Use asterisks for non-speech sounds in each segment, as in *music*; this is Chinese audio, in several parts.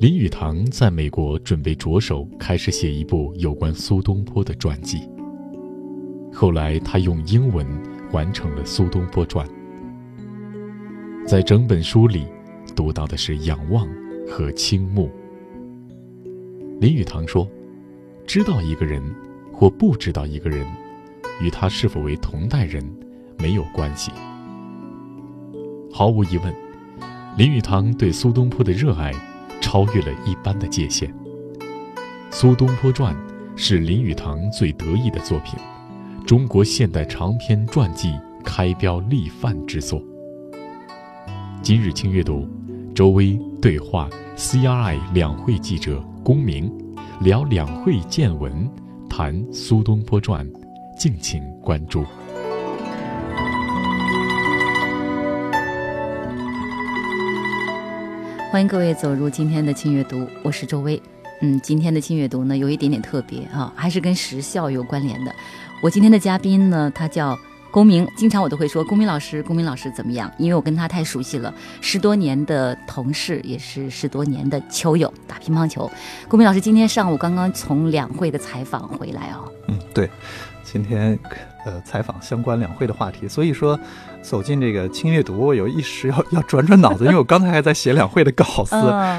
林语堂在美国准备着手开始写一部有关苏东坡的传记。后来，他用英文完成了《苏东坡传》。在整本书里，读到的是仰望和倾慕。林语堂说：“知道一个人，或不知道一个人，与他是否为同代人没有关系。毫无疑问。”林语堂对苏东坡的热爱，超越了一般的界限。《苏东坡传》是林语堂最得意的作品，中国现代长篇传记开标立范之作。今日轻阅读，周薇对话 CRI 两会记者龚明，聊两会见闻，谈《苏东坡传》，敬请关注。欢迎各位走入今天的轻阅读，我是周薇。嗯，今天的轻阅读呢，有一点点特别啊，还是跟时效有关联的。我今天的嘉宾呢，他叫龚明，经常我都会说龚明老师，龚明老师怎么样？因为我跟他太熟悉了，十多年的同事，也是十多年的球友，打乒乓球。龚明老师今天上午刚刚从两会的采访回来哦。嗯，对，今天呃采访相关两会的话题，所以说。走进这个轻阅读，我有一时要要转转脑子，因为我刚才还在写两会的稿子，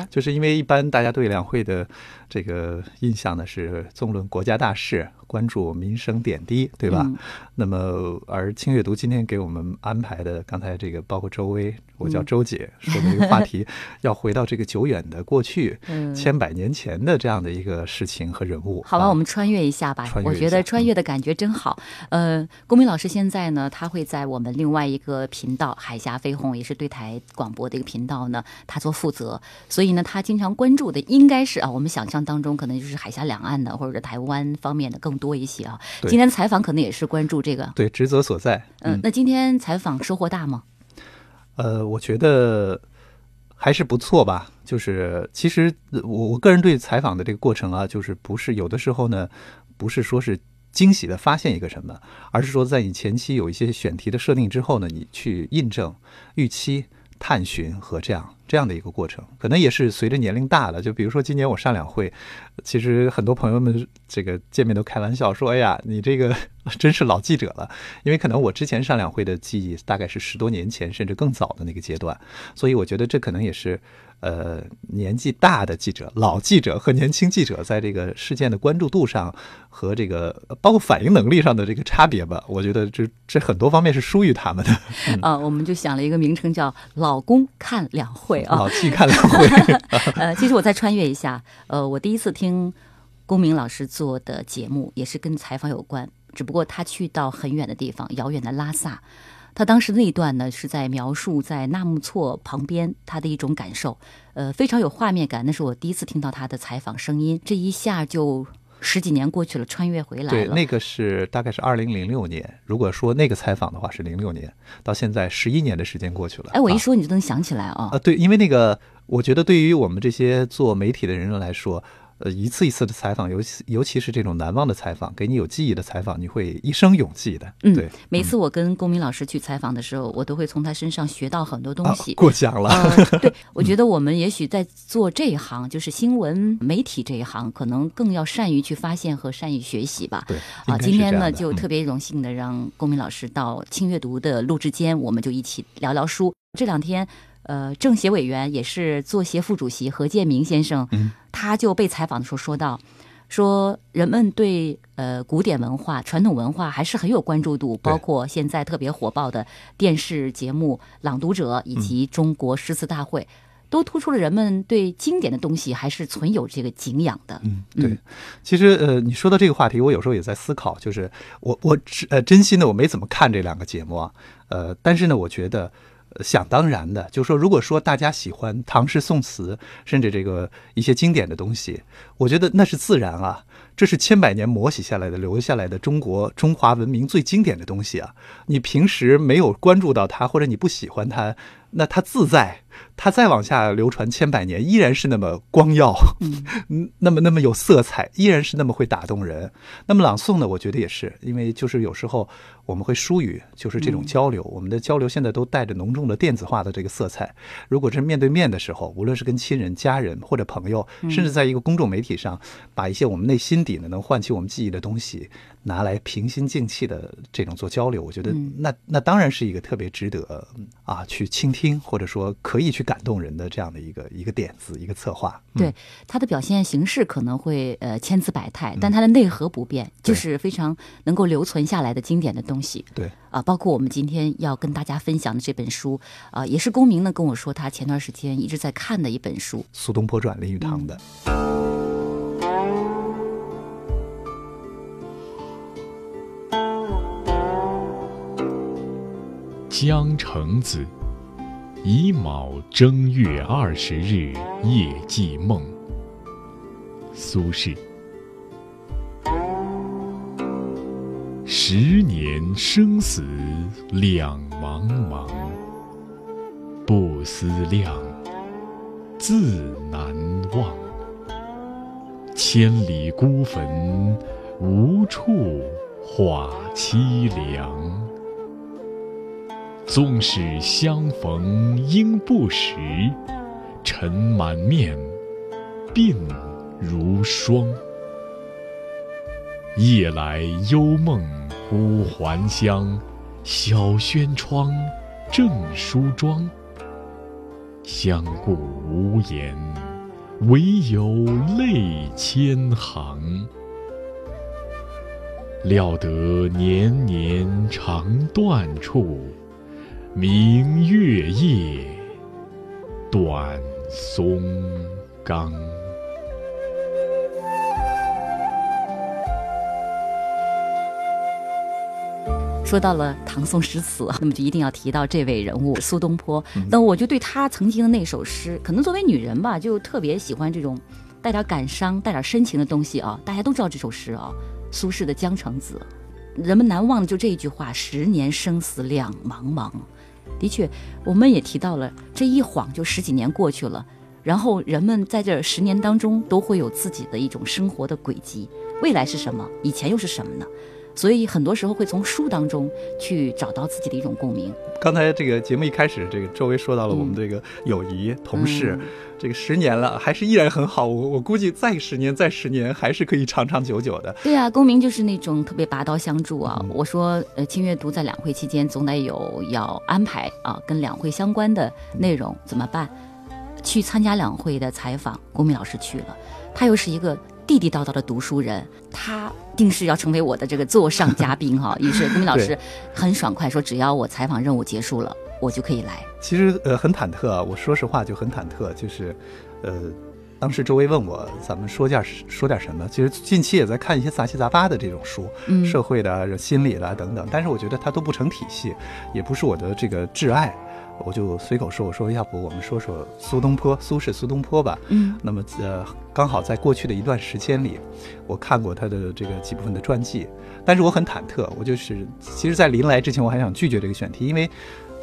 就是因为一般大家对两会的这个印象呢是纵论国家大事。关注民生点滴，对吧？那么，而轻阅读今天给我们安排的，刚才这个包括周薇，我叫周姐说的一个话题，*laughs* 要回到这个久远的过去，千百年前的这样的一个事情和人物。好吧，我们穿越一下吧。我觉得穿越的感觉真好。呃，龚明老师现在呢，他会在我们另外一个频道“海峡飞鸿”，也是对台广播的一个频道呢，他做负责。所以呢，他经常关注的应该是啊，我们想象当中可能就是海峡两岸的，或者台湾方面的更。多一些啊！今天采访可能也是关注这个，对职责所在。嗯，那今天采访收获大吗？呃，我觉得还是不错吧。就是其实我我个人对采访的这个过程啊，就是不是有的时候呢，不是说是惊喜的发现一个什么，而是说在你前期有一些选题的设定之后呢，你去印证、预期、探寻和这样。这样的一个过程，可能也是随着年龄大了。就比如说今年我上两会，其实很多朋友们这个见面都开玩笑说：“哎呀，你这个 *laughs* 真是老记者了。”因为可能我之前上两会的记忆大概是十多年前甚至更早的那个阶段，所以我觉得这可能也是。呃，年纪大的记者、老记者和年轻记者在这个事件的关注度上和这个包括反应能力上的这个差别吧，*laughs* 我觉得这这很多方面是疏于他们的。啊，我们就想了一个名称叫“老公看两会”啊，老纪看两会。*laughs* 呃，其实我再穿越一下，呃，我第一次听龚明老师做的节目也是跟采访有关，只不过他去到很远的地方，遥远的拉萨。他当时那一段呢，是在描述在纳木错旁边他的一种感受，呃，非常有画面感。那是我第一次听到他的采访声音，这一下就十几年过去了，穿越回来了。对，那个是大概是二零零六年。如果说那个采访的话是零六年，到现在十一年的时间过去了。哎，我一说你就能想起来啊？啊，对，因为那个，我觉得对于我们这些做媒体的人来说。呃，一次一次的采访，尤其尤其是这种难忘的采访，给你有记忆的采访，你会一生永记的。嗯，对。每次我跟龚明老师去采访的时候，我都会从他身上学到很多东西。过奖了。对，*laughs* 我觉得我们也许在做这一行，就是新闻媒体这一行，可能更要善于去发现和善于学习吧。对。啊，今天呢，就特别荣幸的让龚明老师到轻阅读的录制间，我们就一起聊聊书。这两天。呃，政协委员也是作协副主席何建明先生，他就被采访的时候说到，说人们对呃古典文化、传统文化还是很有关注度，包括现在特别火爆的电视节目《朗读者》以及中国诗词大会，都突出了人们对经典的东西还是存有这个敬仰的。嗯，对。其实呃，你说到这个话题，我有时候也在思考，就是我我呃真心的我没怎么看这两个节目啊，呃，但是呢，我觉得。想当然的，就是说，如果说大家喜欢唐诗宋词，甚至这个一些经典的东西，我觉得那是自然啊，这是千百年磨洗下来的、留下来的中国中华文明最经典的东西啊。你平时没有关注到它，或者你不喜欢它，那它自在。它再往下流传千百年，依然是那么光耀，嗯，*laughs* 那么那么有色彩，依然是那么会打动人。那么朗诵呢？我觉得也是，因为就是有时候我们会疏于就是这种交流，我们的交流现在都带着浓重的电子化的这个色彩。如果是面对面的时候，无论是跟亲人、家人或者朋友，甚至在一个公众媒体上，把一些我们内心底呢能唤起我们记忆的东西拿来平心静气的这种做交流，我觉得那那当然是一个特别值得啊去倾听，或者说可以去。感动人的这样的一个一个点子，一个策划。对它的表现形式可能会呃千姿百态，但它的内核不变，就是非常能够留存下来的经典的东西。对啊，包括我们今天要跟大家分享的这本书啊，也是公明呢跟我说他前段时间一直在看的一本书《苏东坡传》林语堂的《江城子》。乙卯正月二十日夜记梦。苏轼。十年生死两茫茫，不思量，自难忘。千里孤坟，无处话凄凉。纵使相逢应不识，尘满面，鬓如霜。夜来幽梦忽还乡，小轩窗，正梳妆。相顾无言，唯有泪千行。料得年年肠断处。明月夜，短松冈。说到了唐宋诗词，那么就一定要提到这位人物苏东坡。那我就对他曾经的那首诗，可能作为女人吧，就特别喜欢这种带点感伤、带点深情的东西啊。大家都知道这首诗啊，苏轼的《江城子》，人们难忘的就这一句话：“十年生死两茫茫。”的确，我们也提到了，这一晃就十几年过去了，然后人们在这十年当中都会有自己的一种生活的轨迹，未来是什么？以前又是什么呢？所以很多时候会从书当中去找到自己的一种共鸣。刚才这个节目一开始，这个周围说到了我们这个友谊、同事，这个十年了还是依然很好。我我估计再十年、再十年还是可以长长久久的。对啊，公民就是那种特别拔刀相助啊。我说，呃，清阅读在两会期间总得有要安排啊，跟两会相关的内容怎么办？去参加两会的采访，公民老师去了，他又是一个。地地道道的读书人，他定是要成为我的这个座上嘉宾哈。*laughs* 于是龚明老师很爽快说：“只要我采访任务结束了，我就可以来。”其实呃很忐忑啊，我说实话就很忐忑，就是呃当时周围问我咱们说点说点什么，其实近期也在看一些杂七杂八的这种书，社会的、心理的等等，但是我觉得它都不成体系，也不是我的这个挚爱。我就随口说，我说要不我们说说苏东坡，苏轼苏东坡吧。嗯，那么呃，刚好在过去的一段时间里，我看过他的这个几部分的传记，但是我很忐忑。我就是，其实，在临来之前，我还想拒绝这个选题，因为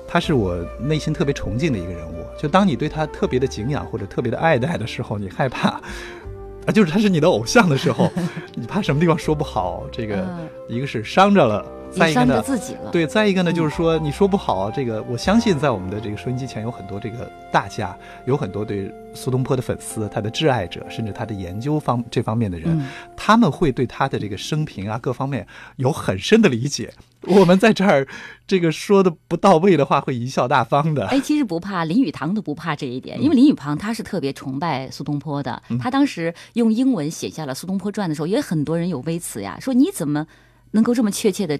他是我内心特别崇敬的一个人物。就当你对他特别的敬仰或者特别的爱戴的时候，你害怕 *laughs* 啊，就是他是你的偶像的时候，你怕什么地方说不好？这个一个是伤着了。再一个呢，对，再一个呢，就是说，你说不好，这个我相信，在我们的这个收音机前有很多这个大家，有很多对苏东坡的粉丝，他的挚爱者，甚至他的研究方这方面的人，他们会对他的这个生平啊各方面有很深的理解。我们在这儿这个说的不到位的话，会贻笑大方的。哎，其实不怕，林语堂都不怕这一点，因为林语堂他是特别崇拜苏东坡的。他当时用英文写下了《苏东坡传》的时候，也很多人有微词呀，说你怎么能够这么确切的。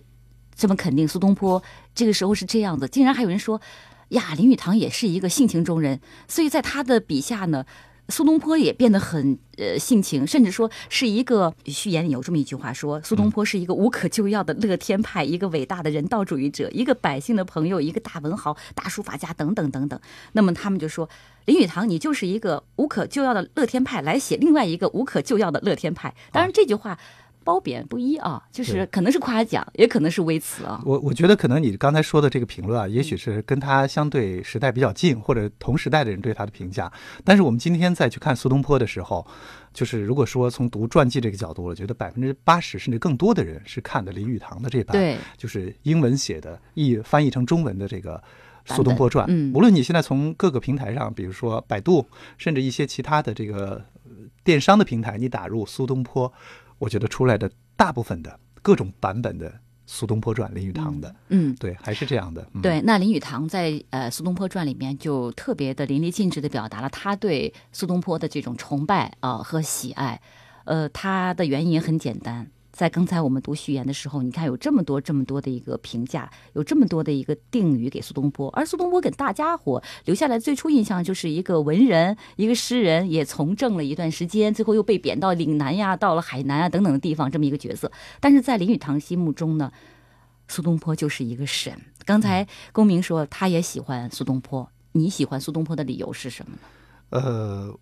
这么肯定苏东坡这个时候是这样子，竟然还有人说，呀，林语堂也是一个性情中人，所以在他的笔下呢，苏东坡也变得很呃性情，甚至说是一个序言里有这么一句话说，苏东坡是一个无可救药的乐天派，一个伟大的人道主义者，一个百姓的朋友，一个大文豪、大书法家等等等等。那么他们就说，林语堂你就是一个无可救药的乐天派，来写另外一个无可救药的乐天派。当然这句话。褒贬不一啊，就是可能是夸奖，也可能是微词啊。我我觉得可能你刚才说的这个评论啊，也许是跟他相对时代比较近，或者同时代的人对他的评价。但是我们今天再去看苏东坡的时候，就是如果说从读传记这个角度，我觉得百分之八十甚至更多的人是看的林语堂的这版，对，就是英文写的，译翻译成中文的这个《苏东坡传》。嗯，无论你现在从各个平台上，比如说百度，甚至一些其他的这个电商的平台，你打入苏东坡。我觉得出来的大部分的各种版本的《苏东坡传》，林语堂的，嗯，对，还是这样的。对，那林语堂在呃《苏东坡传》里面就特别的淋漓尽致的表达了他对苏东坡的这种崇拜啊和喜爱。呃，他的原因也很简单。在刚才我们读序言的时候，你看有这么多这么多的一个评价，有这么多的一个定语给苏东坡，而苏东坡给大家伙留下来最初印象就是一个文人，一个诗人，也从政了一段时间，最后又被贬到岭南呀，到了海南啊等等的地方，这么一个角色。但是在林语堂心目中呢，苏东坡就是一个神。刚才公明说他也喜欢苏东坡，你喜欢苏东坡的理由是什么呢？呃。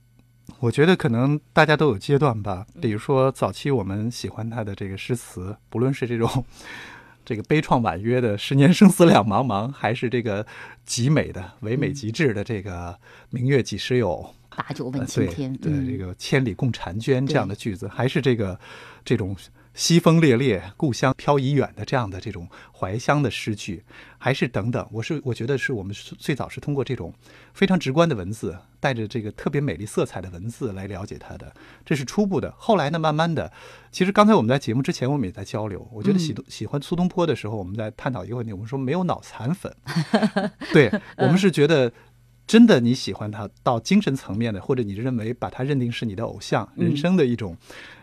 我觉得可能大家都有阶段吧，比如说早期我们喜欢他的这个诗词，不论是这种这个悲怆婉约的“十年生死两茫茫”，还是这个极美的唯美极致的这个“明月几时有，把酒问青天”，对这个“千里共婵娟”这样的句子，还是这个这种。西风烈烈，故乡飘已远的这样的这种怀乡的诗句，还是等等，我是我觉得是我们最早是通过这种非常直观的文字，带着这个特别美丽色彩的文字来了解他的，这是初步的。后来呢，慢慢的，其实刚才我们在节目之前我们也在交流，我觉得喜喜欢苏东坡的时候，我们在探讨一个问题，我们说没有脑残粉，*laughs* 对我们是觉得真的你喜欢他到精神层面的，或者你认为把他认定是你的偶像，人生的一种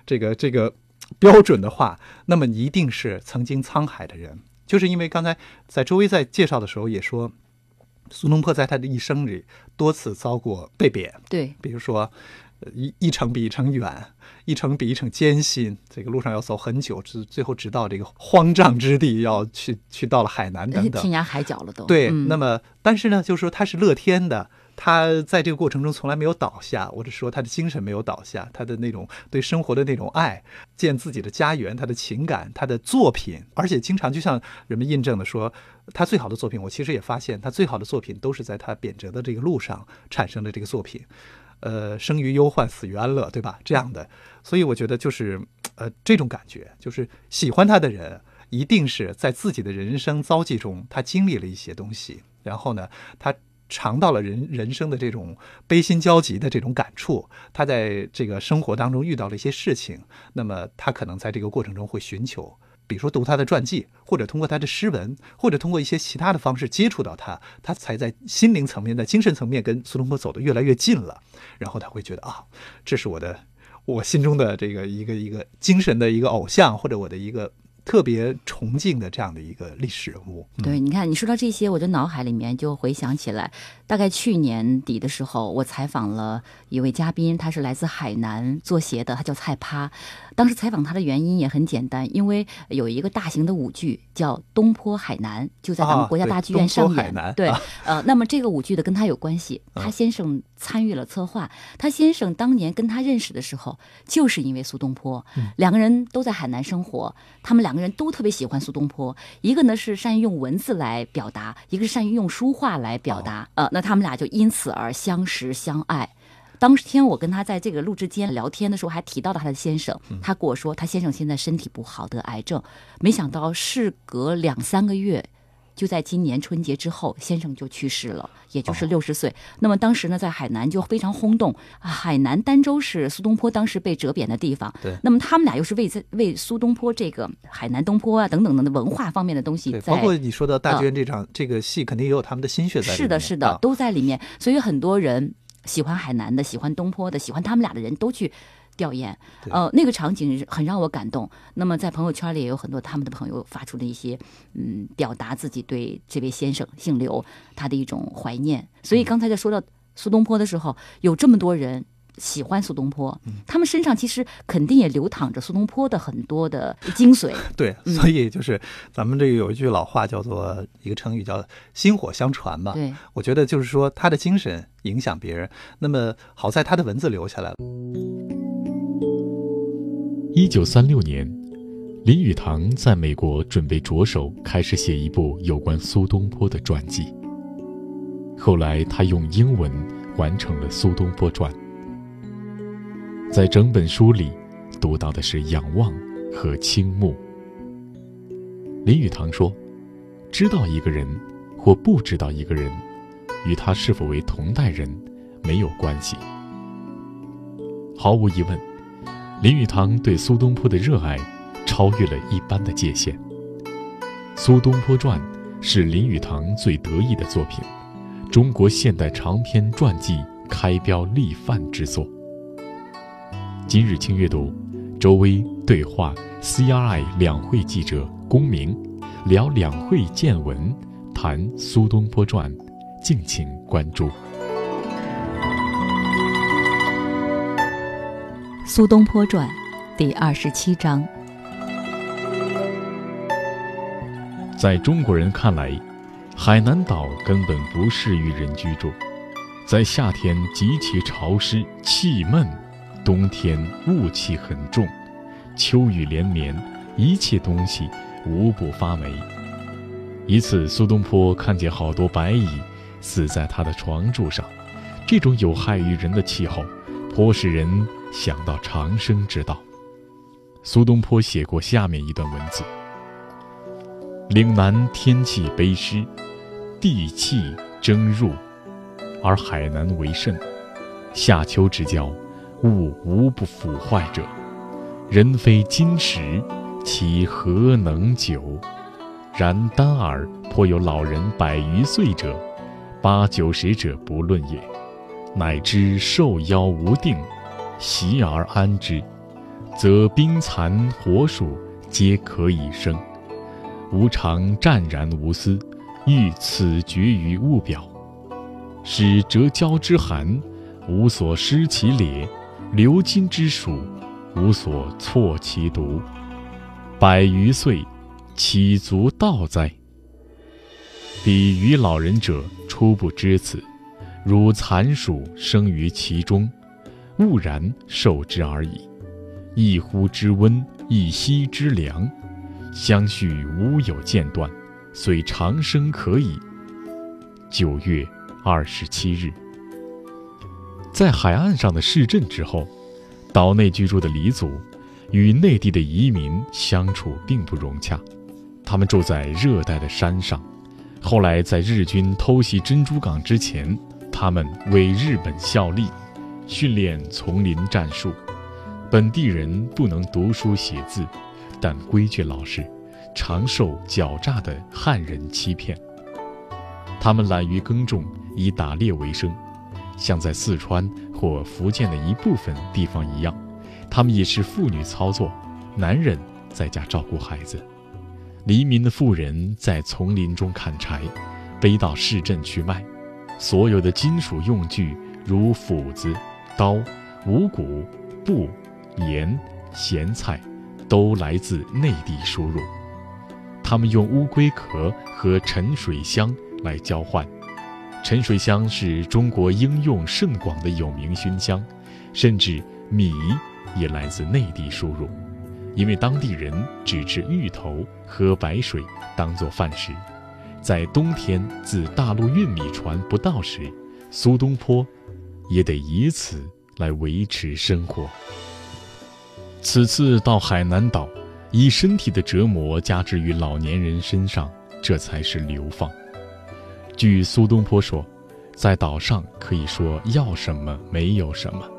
这个这个。标准的话，那么一定是曾经沧海的人，就是因为刚才在周围在介绍的时候也说，苏东坡在他的一生里多次遭过被贬，对，比如说一一程比一程远，一程比一程艰辛，这个路上要走很久，直最后直到这个荒瘴之地，要去去到了海南等等，*laughs* 天涯海角了都。对，那么但是呢，就是说他是乐天的。他在这个过程中从来没有倒下，或者说他的精神没有倒下，他的那种对生活的那种爱，建自己的家园，他的情感，他的作品，而且经常就像人们印证的说，他最好的作品，我其实也发现他最好的作品都是在他贬谪的这个路上产生的这个作品，呃，生于忧患，死于安乐，对吧？这样的，所以我觉得就是呃这种感觉，就是喜欢他的人一定是在自己的人生遭际中，他经历了一些东西，然后呢，他。尝到了人人生的这种悲心交集的这种感触，他在这个生活当中遇到了一些事情，那么他可能在这个过程中会寻求，比如说读他的传记，或者通过他的诗文，或者通过一些其他的方式接触到他，他才在心灵层面、在精神层面跟苏东坡走得越来越近了，然后他会觉得啊，这是我的我心中的这个一个一个精神的一个偶像，或者我的一个。特别崇敬的这样的一个历史人物。对，你看，你说到这些，我的脑海里面就回想起来，大概去年底的时候，我采访了一位嘉宾，他是来自海南做鞋的，他叫蔡趴。当时采访他的原因也很简单，因为有一个大型的舞剧叫《东坡海南》，就在咱们国家大剧院上演。对，呃，那么这个舞剧的跟他有关系，他先生参与了策划。他先生当年跟他认识的时候，就是因为苏东坡，两个人都在海南生活，他们两个人都特别喜欢苏东坡。一个呢是善于用文字来表达，一个是善于用书画来表达。呃，那他们俩就因此而相识相爱。当天我跟他在这个录制间聊天的时候，还提到了他的先生。他跟我说，他先生现在身体不好，得癌症。没想到事隔两三个月，就在今年春节之后，先生就去世了，也就是六十岁。那么当时呢，在海南就非常轰动。海南儋州是苏东坡当时被折贬的地方。对。那么他们俩又是为在为苏东坡这个海南东坡啊等等等的文化方面的东西，包括你说的大剧院这场这个戏，肯定也有他们的心血在里面。是的，是的，都在里面。所以很多人。喜欢海南的，喜欢东坡的，喜欢他们俩的人都去吊唁。呃，那个场景很让我感动。那么在朋友圈里也有很多他们的朋友发出了一些嗯，表达自己对这位先生姓刘他的一种怀念。所以刚才在说到苏东坡的时候，有这么多人喜欢苏东坡，他们身上其实肯定也流淌着苏东坡的很多的精髓。*laughs* 对，所以就是咱们这个有一句老话叫做一个成语叫“薪火相传”嘛。对，我觉得就是说他的精神影响别人，那么好在他的文字留下来了。一九三六年，林语堂在美国准备着手开始写一部有关苏东坡的传记。后来他用英文完成了《苏东坡传》。在整本书里，读到的是仰望和倾慕。林语堂说：“知道一个人或不知道一个人，与他是否为同代人没有关系。”毫无疑问，林语堂对苏东坡的热爱超越了一般的界限。《苏东坡传》是林语堂最得意的作品，中国现代长篇传记开标立范之作。今日轻阅读，周薇对话 CRI 两会记者龚明，聊两会见闻，谈《苏东坡传》，敬请关注。《苏东坡传》第二十七章，在中国人看来，海南岛根本不适于人居住，在夏天极其潮湿气闷。冬天雾气很重，秋雨连绵，一切东西无不发霉。一次，苏东坡看见好多白蚁死在他的床柱上，这种有害于人的气候，颇使人想到长生之道。苏东坡写过下面一段文字：岭南天气悲湿，地气蒸入，而海南为甚。夏秋之交。物无不腐坏者，人非金石，其何能久？然单耳颇有老人百余岁者，八九十者不论也。乃知寿夭无定，习而安之，则冰蚕火鼠皆可以生。吾常湛然无私，欲此绝于物表，使折交之寒，无所失其烈。流金之暑，无所错其毒。百余岁，岂足道哉？彼于老人者，初不知此，如蚕鼠生于其中，固然受之而已。一呼之温，一吸之凉，相续无有间断，虽长生可矣。九月二十七日。在海岸上的市镇之后，岛内居住的黎族与内地的移民相处并不融洽。他们住在热带的山上。后来在日军偷袭珍珠港之前，他们为日本效力，训练丛林战术。本地人不能读书写字，但规矩老实，常受狡诈的汉人欺骗。他们懒于耕种，以打猎为生。像在四川或福建的一部分地方一样，他们也是妇女操作，男人在家照顾孩子。黎民的妇人在丛林中砍柴，背到市镇去卖。所有的金属用具，如斧子、刀、五谷、布、盐、咸菜，都来自内地输入。他们用乌龟壳和沉水香来交换。沉水香是中国应用甚广的有名熏香，甚至米也来自内地输入，因为当地人只吃芋头、喝白水当做饭食。在冬天自大陆运米船不到时，苏东坡也得以此来维持生活。此次到海南岛，以身体的折磨加之于老年人身上，这才是流放。据苏东坡说，在岛上可以说要什么没有什么。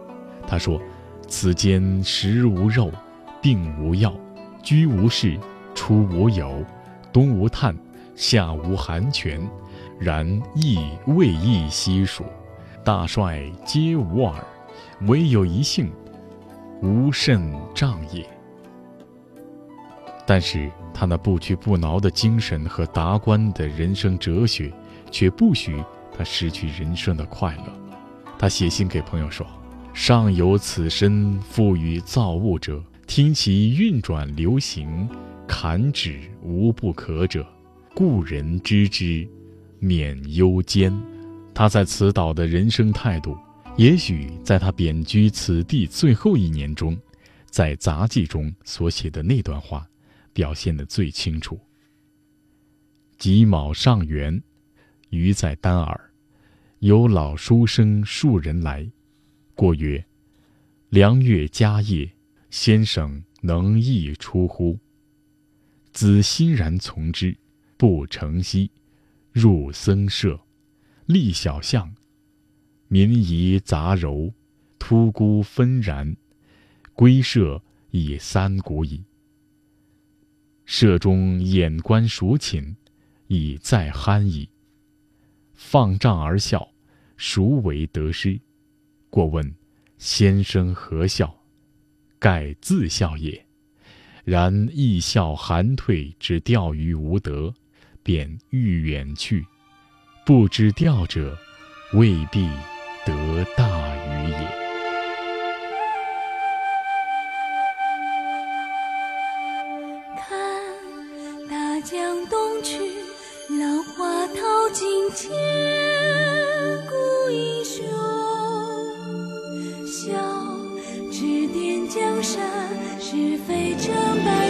他说：“此间食无肉，病无药，居无室，出无友，冬无炭，夏无寒泉，然亦未易悉数，大帅皆无耳，唯有一姓，无甚障也。”但是他那不屈不挠的精神和达观的人生哲学。却不许他失去人生的快乐。他写信给朋友说：“上有此身赋予造物者，听其运转流行，坎止无不可者，故人知之，免忧艰。他在此岛的人生态度，也许在他贬居此地最后一年中，在杂记中所写的那段话，表现得最清楚。己卯上元，余在丹耳，有老书生数人来，过曰：“良月佳夜，先生能意出乎？”子欣然从之，不成息，入僧舍，立小巷，民夷杂糅，突孤纷然，归舍已三鼓矣。舍中眼观熟寝。已再酣矣。放杖而笑，孰为得失？过问先生何笑？盖自笑也。然亦笑寒退之钓鱼无德，便欲远去。不知钓者，未必得大鱼也。看大江东去。浪花淘尽千古英雄，笑指点江山，是非成败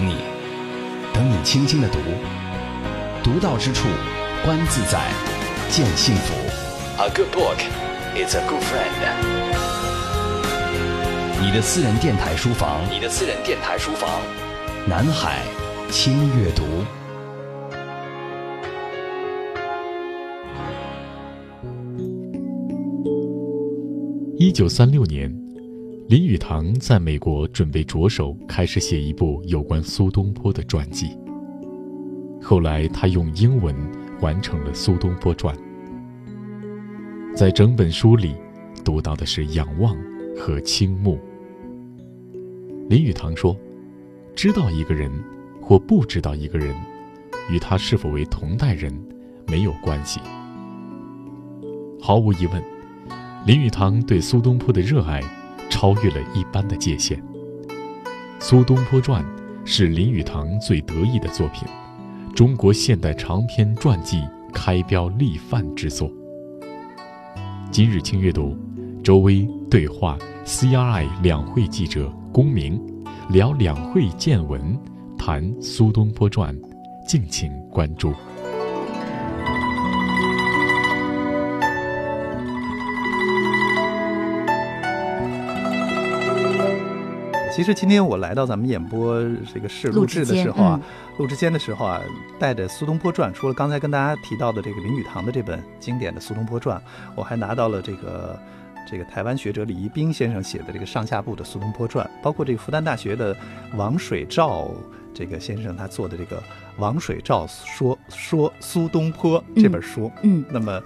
你，等你轻轻的读，读到之处，观自在，见幸福。A good book is a good friend。你的私人电台书房，你的私人电台书房，南海轻阅读。一九三六年，林语堂在美国准备着手开始写一部有关苏东坡的传记。后来，他用英文完成了《苏东坡传》。在整本书里，读到的是仰望和倾慕。林语堂说：“知道一个人，或不知道一个人，与他是否为同代人没有关系。毫无疑问。”林语堂对苏东坡的热爱，超越了一般的界限。《苏东坡传》是林语堂最得意的作品，中国现代长篇传记开标立范之作。今日轻阅读，周薇对话 CRI 两会记者龚明，聊两会见闻，谈《苏东坡传》，敬请关注。其实今天我来到咱们演播这个室录制的时候啊，录制间的时候啊，带着《苏东坡传》，除了刚才跟大家提到的这个林语堂的这本经典的《苏东坡传》，我还拿到了这个这个台湾学者李一冰先生写的这个上下部的《苏东坡传》，包括这个复旦大学的王水照这个先生他做的这个《王水照说说苏东坡》这本书。嗯，那么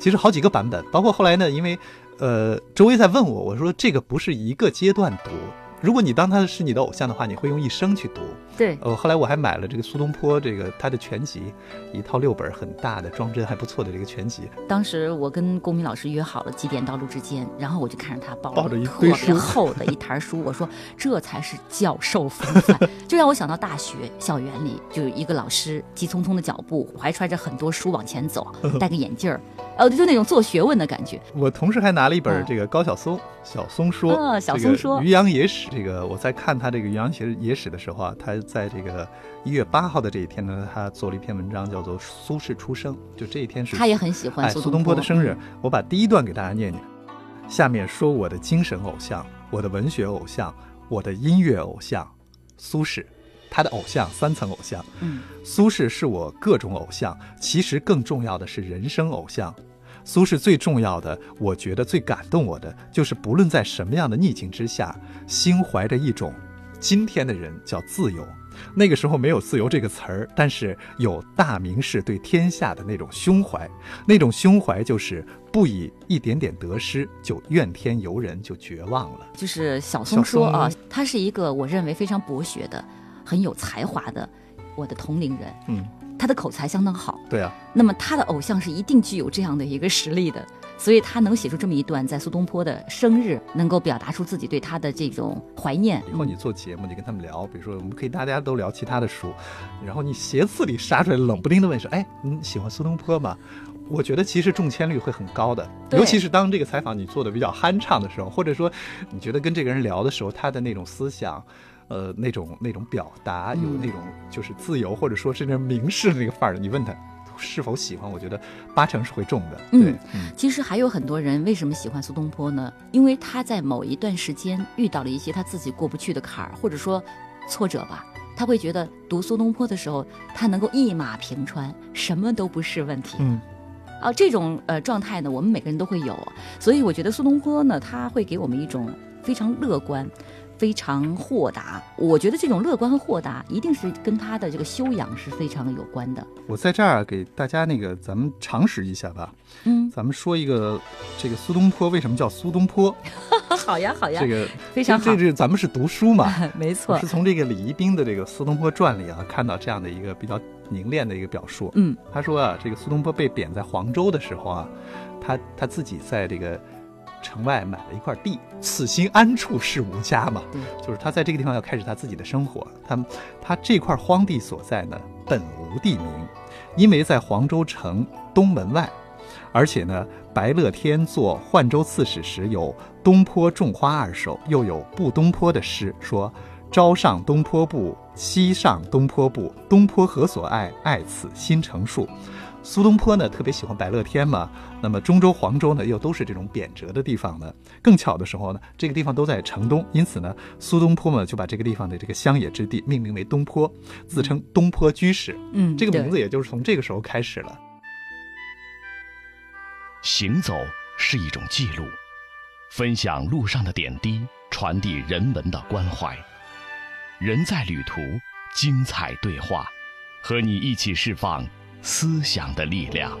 其实好几个版本，包括后来呢，因为呃周薇在问我，我说这个不是一个阶段读。如果你当他是你的偶像的话，你会用一生去读。对，呃，后来我还买了这个苏东坡这个他的全集，一套六本很大的装帧还不错的这个全集。当时我跟龚明老师约好了几点到录制间，然后我就看着他抱抱着一 *laughs* 特别厚的一沓书，我说这才是教授风范，*laughs* 就让我想到大学校园里就有一个老师急匆匆的脚步，怀揣着很多书往前走，*laughs* 戴个眼镜儿，呃，就那种做学问的感觉。我同时还拿了一本这个高晓松小松说，啊，小松说渔阳野史。这个我在看他这个渔阳野野史的时候啊，他在这个一月八号的这一天呢，他做了一篇文章，叫做《苏轼出生》，就这一天是他也很喜欢哎、苏东坡的生日。我把第一段给大家念念。下面说我的精神偶像，我的文学偶像，我的音乐偶像，苏轼。他的偶像三层偶像，嗯，苏轼是我各种偶像，其实更重要的是人生偶像。苏轼最重要的，我觉得最感动我的，就是不论在什么样的逆境之下，心怀着一种，今天的人叫自由。那个时候没有“自由”这个词儿，但是有大名士对天下的那种胸怀，那种胸怀就是不以一点点得失就怨天尤人，就绝望了。就是小松说啊，他是一个我认为非常博学的、很有才华的我的同龄人。嗯，他的口才相当好。对啊，那么他的偶像是一定具有这样的一个实力的。所以他能写出这么一段，在苏东坡的生日，能够表达出自己对他的这种怀念。以后你做节目，你跟他们聊，比如说我们可以大家都聊其他的书，然后你斜刺里杀出来，冷不丁的问说：“哎，你喜欢苏东坡吗？”我觉得其实中签率会很高的，尤其是当这个采访你做的比较酣畅的时候，或者说你觉得跟这个人聊的时候，他的那种思想，呃，那种那种表达有那种就是自由，或者说是那明示的那个范儿，你问他。是否喜欢？我觉得八成是会中的。对，嗯，其实还有很多人为什么喜欢苏东坡呢？因为他在某一段时间遇到了一些他自己过不去的坎儿，或者说挫折吧。他会觉得读苏东坡的时候，他能够一马平川，什么都不是问题。嗯，啊，这种呃状态呢，我们每个人都会有。所以我觉得苏东坡呢，他会给我们一种非常乐观。非常豁达，我觉得这种乐观和豁达一定是跟他的这个修养是非常有关的。我在这儿给大家那个咱们常识一下吧，嗯，咱们说一个这个苏东坡为什么叫苏东坡？*laughs* 好呀，好呀，这个非常好。这这咱们是读书嘛，*laughs* 没错，是从这个李一冰的这个《苏东坡传》里啊看到这样的一个比较凝练的一个表述。嗯，他说啊，这个苏东坡被贬在黄州的时候啊，他他自己在这个。城外买了一块地，此心安处是吾家嘛？对，就是他在这个地方要开始他自己的生活。他他这块荒地所在呢，本无地名，因为在黄州城东门外，而且呢，白乐天做浣州刺史时有东坡种花二首，又有步东坡的诗，说朝上东坡步，夕上东坡步。东坡何所爱？爱此新成树。苏东坡呢，特别喜欢白乐天嘛。那么中州、黄州呢，又都是这种贬谪的地方呢。更巧的时候呢，这个地方都在城东，因此呢，苏东坡嘛就把这个地方的这个乡野之地命名为东坡，自称东坡居士。嗯，这个名字也就是从这个时候开始了。行走是一种记录，分享路上的点滴，传递人文的关怀。人在旅途，精彩对话，和你一起释放思想的力量。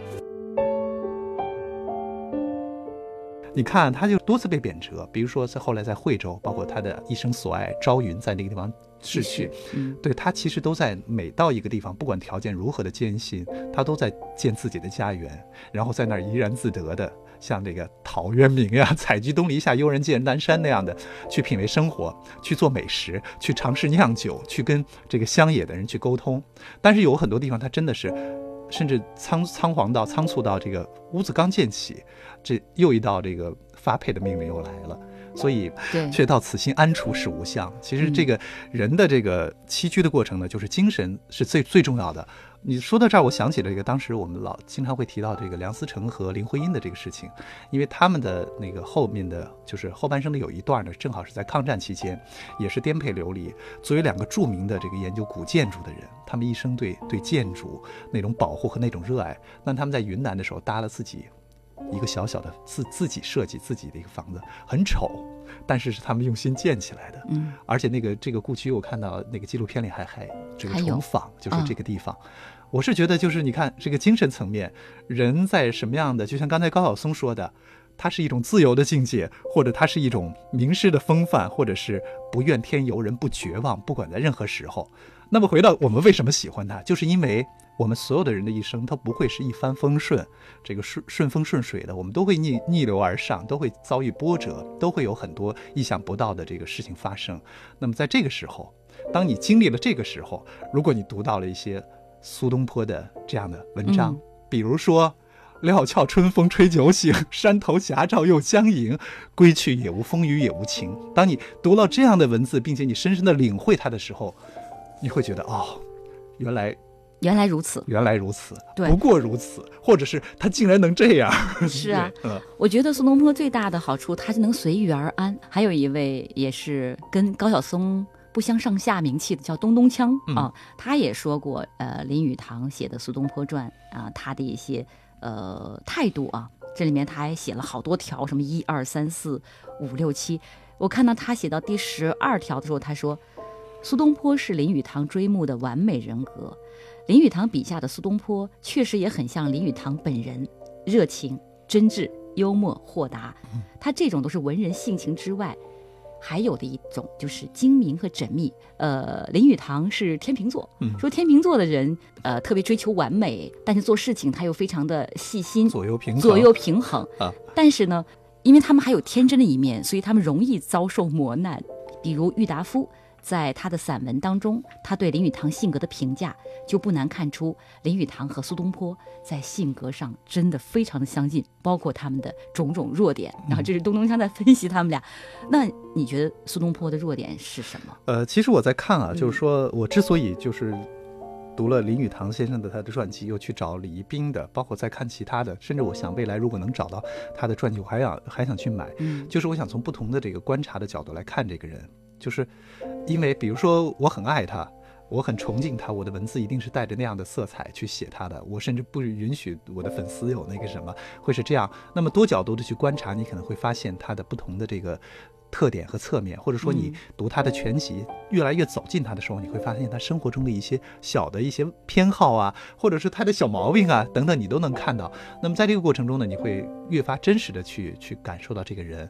你看，他就多次被贬谪，比如说在后来在惠州，包括他的一生所爱朝云，在那个地方逝去。嗯，对他其实都在每到一个地方，不管条件如何的艰辛，他都在建自己的家园，然后在那儿怡然自得的，像这个陶渊明呀“ *laughs* 采菊东篱下，悠然见南山”那样的去品味生活，去做美食，去尝试酿酒，去跟这个乡野的人去沟通。但是有很多地方，他真的是。甚至仓仓皇到仓促到这个屋子刚建起，这又一道这个发配的命令又来了，所以，却到此心安处是无相。其实这个人的这个栖居的过程呢，就是精神是最最重要的。你说到这儿，我想起了一个当时我们老经常会提到这个梁思成和林徽因的这个事情，因为他们的那个后面的就是后半生的有一段呢，正好是在抗战期间，也是颠沛流离。作为两个著名的这个研究古建筑的人，他们一生对对建筑那种保护和那种热爱，那他们在云南的时候搭了自己一个小小的自自己设计自己的一个房子，很丑，但是是他们用心建起来的。嗯，而且那个这个故居，我看到那个纪录片里还还这个重访，就是嗯这个地方。我是觉得，就是你看这个精神层面，人在什么样的，就像刚才高晓松说的，它是一种自由的境界，或者它是一种名师的风范，或者是不怨天尤人、不绝望，不管在任何时候。那么回到我们为什么喜欢它，就是因为我们所有的人的一生，它不会是一帆风顺，这个顺顺风顺水的，我们都会逆逆流而上，都会遭遇波折，都会有很多意想不到的这个事情发生。那么在这个时候，当你经历了这个时候，如果你读到了一些苏东坡的这样的文章，嗯比如说“料峭春风吹酒醒，山头霞照又相迎，归去也无风雨也无晴”。当你读到这样的文字，并且你深深的领会它的时候，你会觉得哦，原来原来如此。原来如此，对不过如此，或者是他竟然能这样。是啊，*laughs* 嗯，我觉得苏东坡最大的好处，他是能随遇而安。还有一位也是跟高晓松不相上下名气的，叫东东锵嗯啊，他也说过，呃，林语堂写的《苏东坡传》啊，他的一些呃态度啊，这里面他还写了好多条，什么一二三四五六七。我看到他写到第十二条的时候，他说，苏东坡是林语堂追慕的完美人格。林语堂笔下的苏东坡确实也很像林语堂本人，热情、真挚、幽默、豁达。他这种都是文人性情之外，还有的一种就是精明和缜密。呃，林语堂是天秤座，嗯说天秤座的人呃特别追求完美，但是做事情他又非常的细心，左右平衡，左右平衡啊。但是呢，因为他们还有天真的一面，所以他们容易遭受磨难。比如郁达夫在他的散文当中，他对林语堂性格的评价就不难看出，林语堂和苏东坡在性格上真的非常的相近，包括他们的种种弱点。然后这是东东锵在分析他们俩。那你觉得苏东坡的弱点是什么？呃，其实我在看啊，嗯就是说我之所以就是读了林语堂先生的他的传记，又去找李一冰的，包括再看其他的，甚至我想未来如果能找到他的传记，我还想还想去买。嗯就是我想从不同的这个观察的角度来看这个人，就是因为比如说我很爱他。我很崇敬他，我的文字一定是带着那样的色彩去写他的。我甚至不允许我的粉丝有那个什么，会是这样。那么多角度的去观察，你可能会发现他的不同的这个特点和侧面，或者说你嗯读他的全集，越来越走近他的时候，你会发现他生活中的一些小的一些偏好啊，或者是他的小毛病啊等等，你都能看到。那么在这个过程中呢，你会越发真实的去去感受到这个人。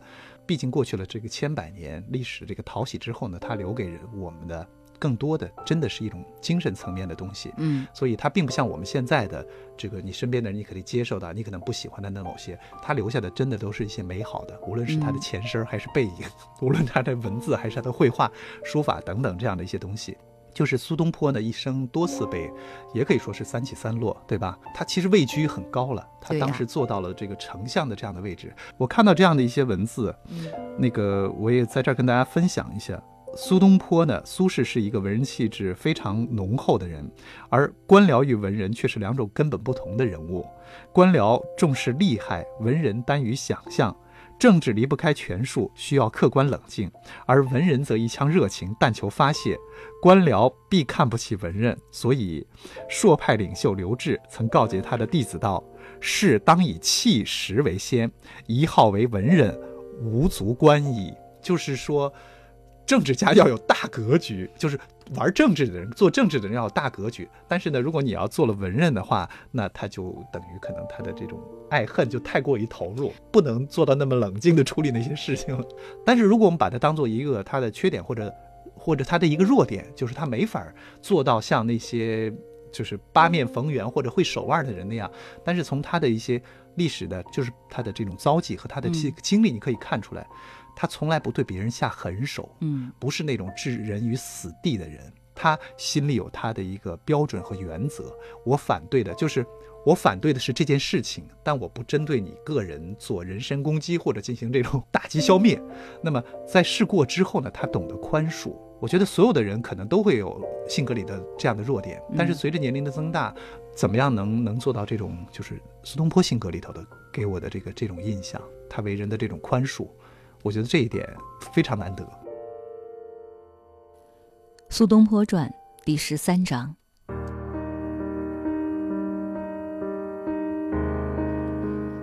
毕竟过去了这个千百年历史这个淘洗之后呢，它留给人我们的更多的真的是一种精神层面的东西。嗯所以它并不像我们现在的这个，你身边的人你可以接受到，你可能不喜欢的那某些，它留下的真的都是一些美好的，无论是它的嗯前身还是背影，*laughs* 无论它的文字还是它的绘画、书法等等这样的一些东西。就是苏东坡呢，一生多次被，也可以说是三起三落，对吧？他其实位居很高了，他当时做到了这个丞相的这样的位置。我看到这样的一些文字，嗯那个我也在这儿跟大家分享一下。苏东坡呢，苏轼是一个文人气质非常浓厚的人，而官僚与文人却是两种根本不同的人物。官僚重视利害，文人耽于想象。政治离不开权术，需要客观冷静；而文人则一腔热情，但求发泄。官僚必看不起文人，所以硕派领袖刘志曾告诫他的弟子道：“士当以气实为先，一号为文人，无足观矣。”就是说。政治家要有大格局，就是玩政治的人、做政治的人要有大格局。但是呢，如果你要做了文人的话，那他就等于可能他的这种爱恨就太过于投入，不能做到那么冷静的处理那些事情了。*laughs* 但是如果我们把它当做一个他的缺点，或者或者他的一个弱点，就是他没法做到像那些就是八面逢源或者会手腕的人那样。但是从他的一些历史的，就是他的这种遭际和他的经经历，你可以看出来。他从来不对别人下狠手，嗯，不是那种置人于死地的人。他心里有他的一个标准和原则。我反对的就是，我反对的是这件事情，但我不针对你个人做人身攻击或者进行这种打击消灭。那么在事过之后呢，他懂得宽恕。我觉得所有的人可能都会有性格里的这样的弱点，但是随着年龄的增大，怎么样能能做到这种就是苏东坡性格里头的给我的这个这种印象，他为人的这种宽恕。我觉得这一点非常难得。《苏东坡传》第十三章。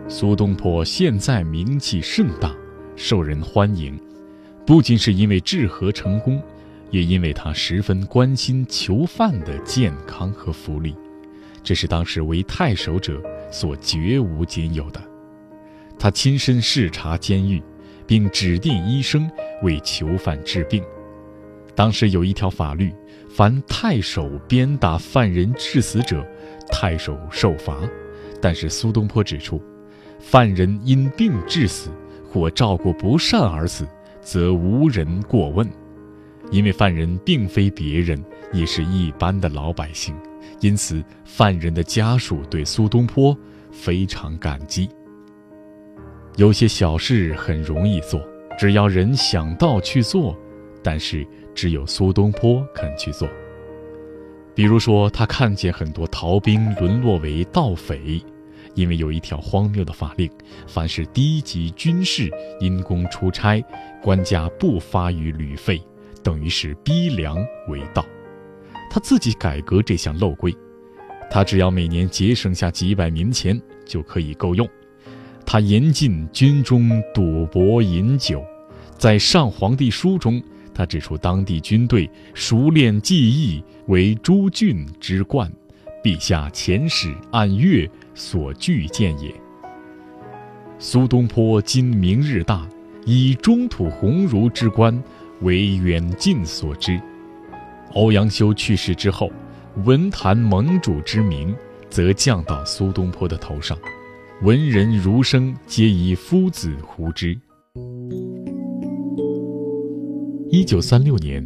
苏东坡现在名气甚大，受人欢迎，不仅是因为治河成功，也因为他十分关心囚犯的健康和福利，这是当时为太守者所绝无仅有的。他亲身视察监狱。并指定医生为囚犯治病。当时有一条法律，凡太守鞭打犯人致死者，太守受罚。但是苏东坡指出，犯人因病致死或照顾不善而死，则无人过问，因为犯人并非别人，也是一般的老百姓，因此犯人的家属对苏东坡非常感激。有些小事很容易做，只要人想到去做，但是只有苏东坡肯去做。比如说，他看见很多逃兵沦落为盗匪，因为有一条荒谬的法令：凡是低级军士因公出差，官家不发于旅费，等于是逼良为盗。他自己改革这项漏规，他只要每年节省下几百民钱就可以够用。他严禁军中赌博饮酒，在上皇帝书中，他指出当地军队熟练技艺为诸郡之冠，陛下遣使按月所具见也。苏东坡今明日大，以中土鸿儒之官为远近所知。欧阳修去世之后，文坛盟主之名则降到苏东坡的头上。文人儒生皆以夫子呼之。一九三六年，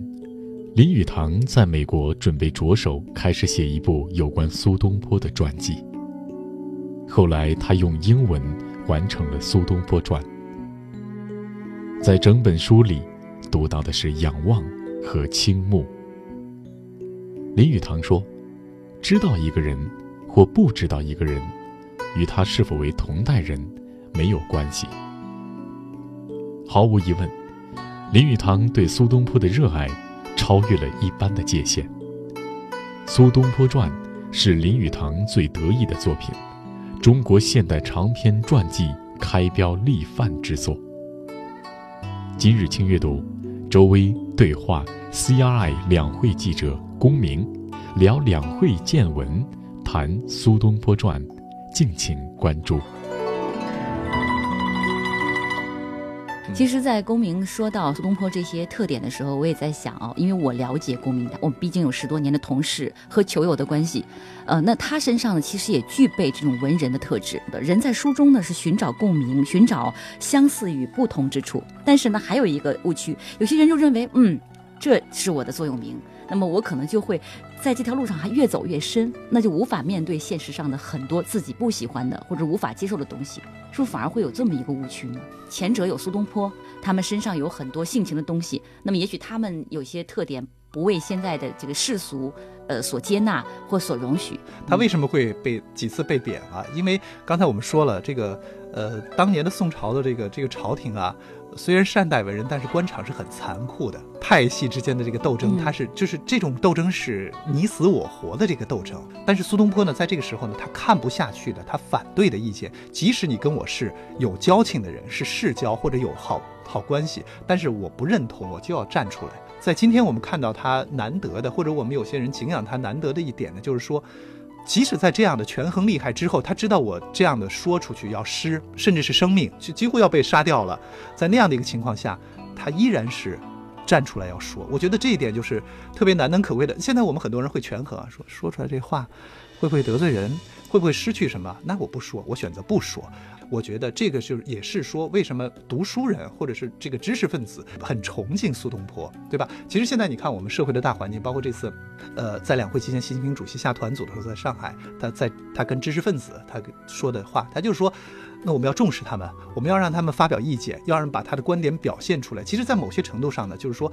林语堂在美国准备着手开始写一部有关苏东坡的传记。后来，他用英文完成了《苏东坡传》。在整本书里，读到的是仰望和倾慕。林语堂说：“知道一个人，或不知道一个人。”与他是否为同代人没有关系。毫无疑问，林语堂对苏东坡的热爱超越了一般的界限。《苏东坡传》是林语堂最得意的作品，中国现代长篇传记开标立范之作。今日清阅读，周薇对话 CRI 两会记者龚明，聊两会见闻，谈《苏东坡传》。敬请关注。其实，在公明说到苏东坡这些特点的时候，我也在想哦，因为我了解公明，我们毕竟有十多年的同事和球友的关系，呃，那他身上呢，其实也具备这种文人的特质。人在书中呢，是寻找共鸣，寻找相似与不同之处。但是呢，还有一个误区，有些人就认为，嗯，这是我的座右铭。那么我可能就会在这条路上还越走越深，那就无法面对现实上的很多自己不喜欢的或者无法接受的东西，是不是反而会有这么一个误区呢？前者有苏东坡，他们身上有很多性情的东西，那么也许他们有些特点不为现在的这个世俗，呃所接纳或所容许。他为什么会被几次被贬啊？因为刚才我们说了，这个呃当年的宋朝的这个这个朝廷啊。虽然善待文人，但是官场是很残酷的。派系之间的这个斗争，它是就是这种斗争是你死我活的这个斗争。但是苏东坡呢，在这个时候呢，他看不下去的，他反对的意见，即使你跟我是有交情的人，是世交或者有好好关系，但是我不认同，我就要站出来。在今天我们看到他难得的，或者我们有些人敬仰他难得的一点呢，就是说。即使在这样的权衡利害之后，他知道我这样的说出去要失，甚至是生命，就几乎要被杀掉了。在那样的一个情况下，他依然是站出来要说。我觉得这一点就是特别难能可贵的。现在我们很多人会权衡啊，说说出来这话会不会得罪人，会不会失去什么？那我不说，我选择不说。我觉得这个就是也是说，为什么读书人或者是这个知识分子很崇敬苏东坡，对吧？其实现在你看我们社会的大环境，包括这次，呃，在两会期间，习近平主席下团组的时候，在上海，他在他跟知识分子他说的话，他就是说，那我们要重视他们，我们要让他们发表意见，要让把他的观点表现出来。其实，在某些程度上呢，就是说，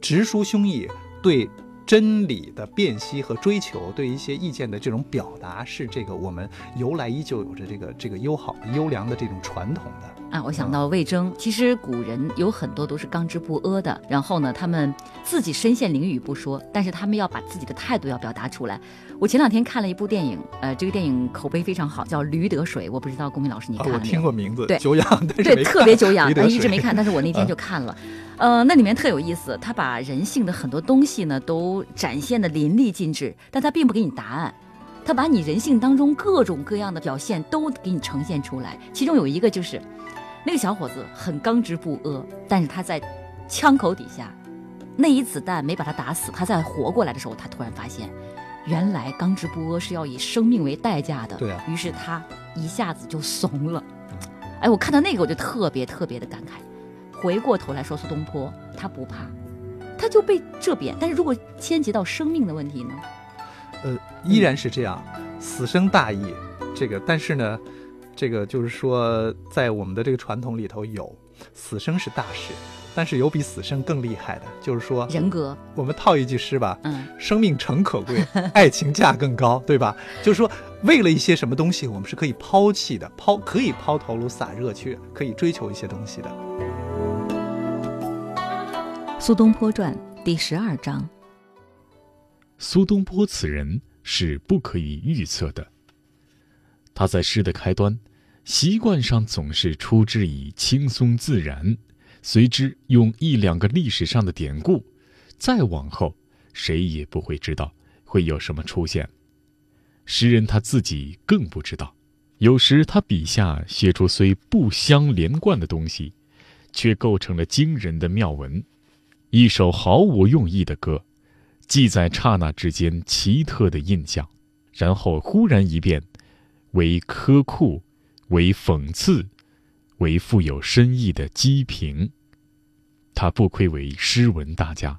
直抒胸臆，对。真理的辨析和追求，对一些意见的这种表达，是这个我们由来依旧有着这个这个优好优良的这种传统的啊。我想到魏征，其实古人有很多都是刚直不阿的，然后呢，他们自己身陷囹圄不说，但是他们要把自己的态度要表达出来。我前两天看了一部电影，呃，这个电影口碑非常好，叫《驴得水》，我不知道龚明老师你看了没有？我听过名字，对，久仰，对特别久仰，但一直没看，但是我那天 *laughs* 就看了。呃，那里面特有意思，他把人性的很多东西呢都展现的淋漓尽致，但他并不给你答案，他把你人性当中各种各样的表现都给你呈现出来。其中有一个就是，那个小伙子很刚直不阿，但是他在枪口底下，那一子弹没把他打死，他在活过来的时候，他突然发现，原来刚直不阿是要以生命为代价的。对啊。于是他一下子就怂了。哎，我看到那个我就特别特别的感慨。回过头来说，苏东坡他不怕，他就被这贬。但是如果牵及到生命的问题呢？呃，依然是这样，死生大义。这个，但是呢，这个就是说，在我们的这个传统里头有死生是大事，但是有比死生更厉害的，就是说人格。我们套一句诗吧，嗯，生命诚可贵，*laughs* 爱情价更高，对吧？就是说，为了一些什么东西，我们是可以抛弃的，抛可以抛头颅洒热血，可以追求一些东西的。《苏东坡传》第十二章。苏东坡此人是不可以预测的。他在诗的开端，习惯上总是出之以轻松自然，随之用一两个历史上的典故，再往后，谁也不会知道会有什么出现。诗人他自己更不知道，有时他笔下写出虽不相连贯的东西，却构成了惊人的妙文。一首毫无用意的歌，记在刹那之间奇特的印象，然后忽然一变，为苛酷，为讽刺，为富有深意的讥评。他不愧为诗文大家，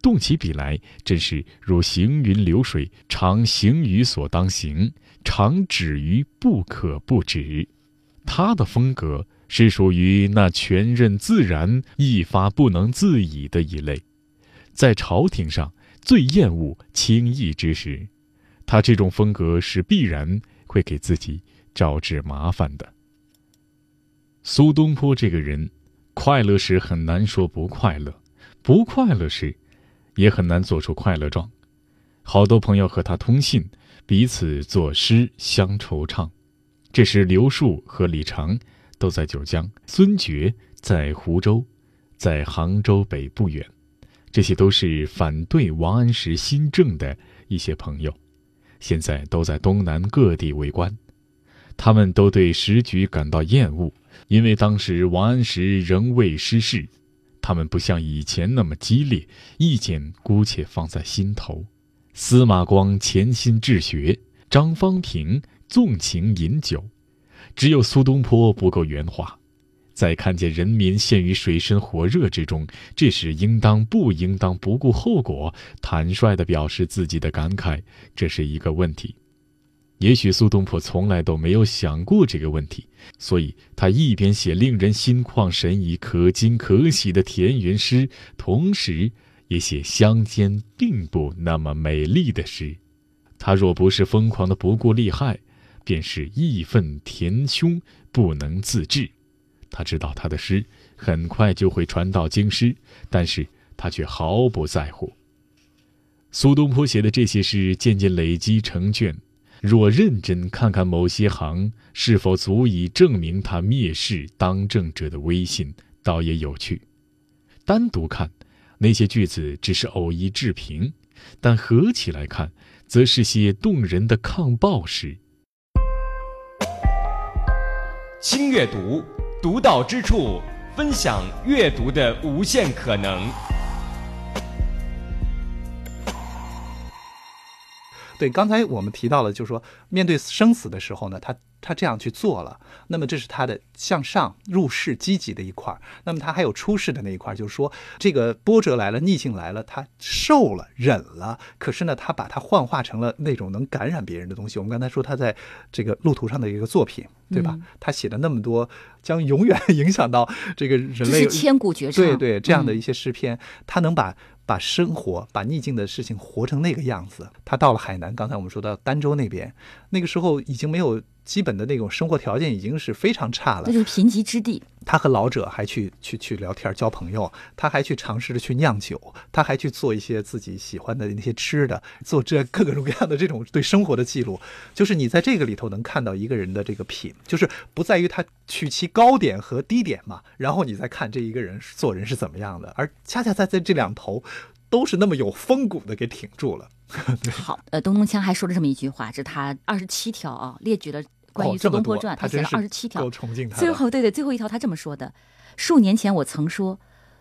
动起笔来真是如行云流水，常行于所当行，常止于不可不止。他的风格。是属于那全任自然、一发不能自已的一类，在朝廷上最厌恶轻易之时，他这种风格是必然会给自己招致麻烦的。苏东坡这个人，快乐时很难说不快乐，不快乐时，也很难做出快乐状。好多朋友和他通信，彼此作诗相惆怅。这时刘树和李常。都在九江，孙觉在湖州，在杭州北不远，这些都是反对王安石新政的一些朋友，现在都在东南各地为官。他们都对时局感到厌恶，因为当时王安石仍未失势，他们不像以前那么激烈，意见姑且放在心头。司马光潜心治学，张方平纵情饮酒。只有苏东坡不够圆滑，在看见人民陷于水深火热之中，这时应当不应当不顾后果，坦率地表示自己的感慨，这是一个问题。也许苏东坡从来都没有想过这个问题，所以他一边写令人心旷神怡、可惊可喜的田园诗，同时也写乡间并不那么美丽的诗。他若不是疯狂的不顾利害，便是义愤填胸，不能自制。他知道他的诗很快就会传到京师，但是他却毫不在乎。苏东坡写的这些诗渐渐累积成卷。若认真看看某些行，是否足以证明他蔑视当政者的威信，倒也有趣。单独看，那些句子只是偶一置评；但合起来看，则是些动人的抗暴诗。轻阅读，独到之处，分享阅读的无限可能。对，刚才我们提到了，就是说面对生死的时候呢，他他这样去做了，那么这是他的向上入世积极的一块儿。那么他还有出世的那一块儿，就是说这个波折来了，逆境来了，他受了，忍了。可是呢，他把它幻化成了那种能感染别人的东西。我们刚才说他在这个路途上的一个作品，对吧？他写的那么多将永远影响到这个人类千古绝唱，对对，这样的一些诗篇，他能把。把生活、把逆境的事情活成那个样子。他到了海南，刚才我们说到儋州那边，那个时候已经没有基本的那种生活条件，已经是非常差了，那就是贫瘠之地。他和老者还去去去聊天、交朋友，他还去尝试着去酿酒，他还去做一些自己喜欢的那些吃的，做这各种各样的这种对生活的记录。就是你在这个里头能看到一个人的这个品，就是不在于他取其高点和低点嘛，然后你再看这一个人做人是怎么样的，而恰恰在在这两头。都是那么有风骨的，给挺住了。*laughs* 好，呃，东东锵还说了这么一句话，这是他二十七条啊，列举了关于苏东坡传，他写了二十七条。最后，对对，最后一条他这么说的：数年前我曾说，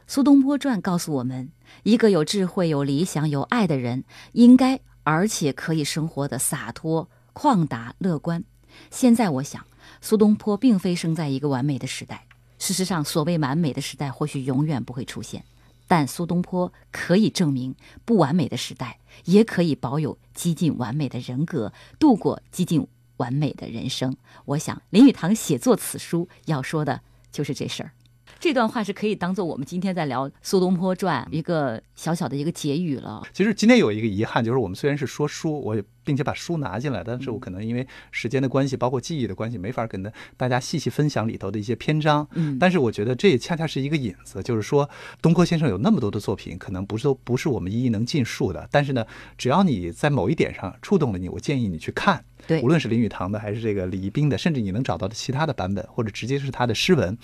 苏东坡传告诉我们，一个有智慧、有理想、有爱的人，应该而且可以生活的洒脱、旷达、乐观。现在我想，苏东坡并非生在一个完美的时代。事实上，所谓完美的时代，或许永远不会出现。但苏东坡可以证明，不完美的时代也可以保有接近完美的人格，度过接近完美的人生。我想，林语堂写作此书要说的就是这事儿。这段话是可以当做我们今天在聊《苏东坡传》一个小小的一个结语了。其实今天有一个遗憾，就是我们虽然是说书，我也并且把书拿进来，但是我可能因为时间的关系，包括记忆的关系，没法跟大家细细分享里头的一些篇章。嗯，但是我觉得这也恰恰是一个引子，就是说东坡先生有那么多的作品，可能不是都不是我们一一能尽述的。但是呢，只要你在某一点上触动了你，我建议你去看。对，无论是林语堂的，还是这个李宜宾的，甚至你能找到的其他的版本，或者直接是他的诗文，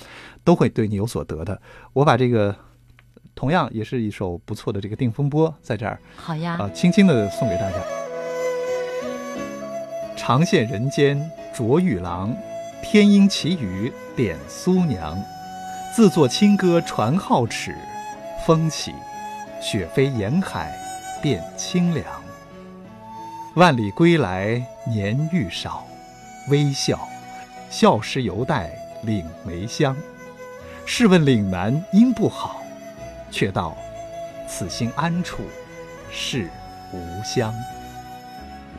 都会对你有所得的。我把这个同样也是一首不错的这个《定风波》在这儿，好呀，啊，轻轻的送给大家。长羡人间卓玉郎，天鹰奇雨点苏娘。自作清歌传皓齿，风起，雪飞沿海变清凉。万里归来年愈少，微笑，笑时犹带岭梅香。试问岭南应不好，却道此心安处是吾乡。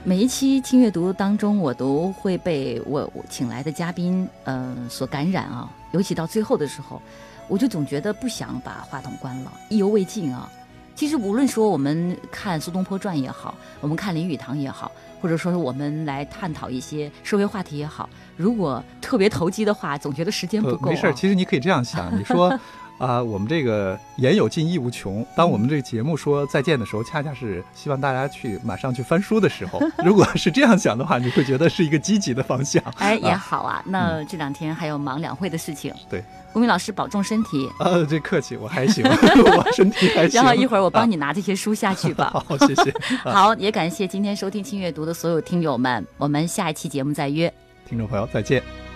每一期听阅读当中，我都会被我我请来的嘉宾，嗯，所感染啊。尤其到最后的时候，我就总觉得不想把话筒关了，意犹未尽啊。其实，无论说我们看苏东坡传也好，我们看林语堂也好，或者说是我们来探讨一些社会话题也好，如果特别投机的话，总觉得时间不够。没事，其实你可以这样想，你说啊，我们这个言有尽，意无穷。当我们这个节目说再见的时候，恰恰是希望大家去马上去翻书的时候。*laughs* 如果是这样想的话，你会觉得是一个积极的方向。哎，也好啊。那这两天还有忙两会的事情。对。吴明老师保重身体。呃，这客气，我还行，*laughs* 我身体还行。然后一会儿我帮你拿这些书下去吧。*laughs* 好，谢谢。好，也感谢今天收听轻阅读的所有听友们，我们下一期节目再约。听众朋友，再见。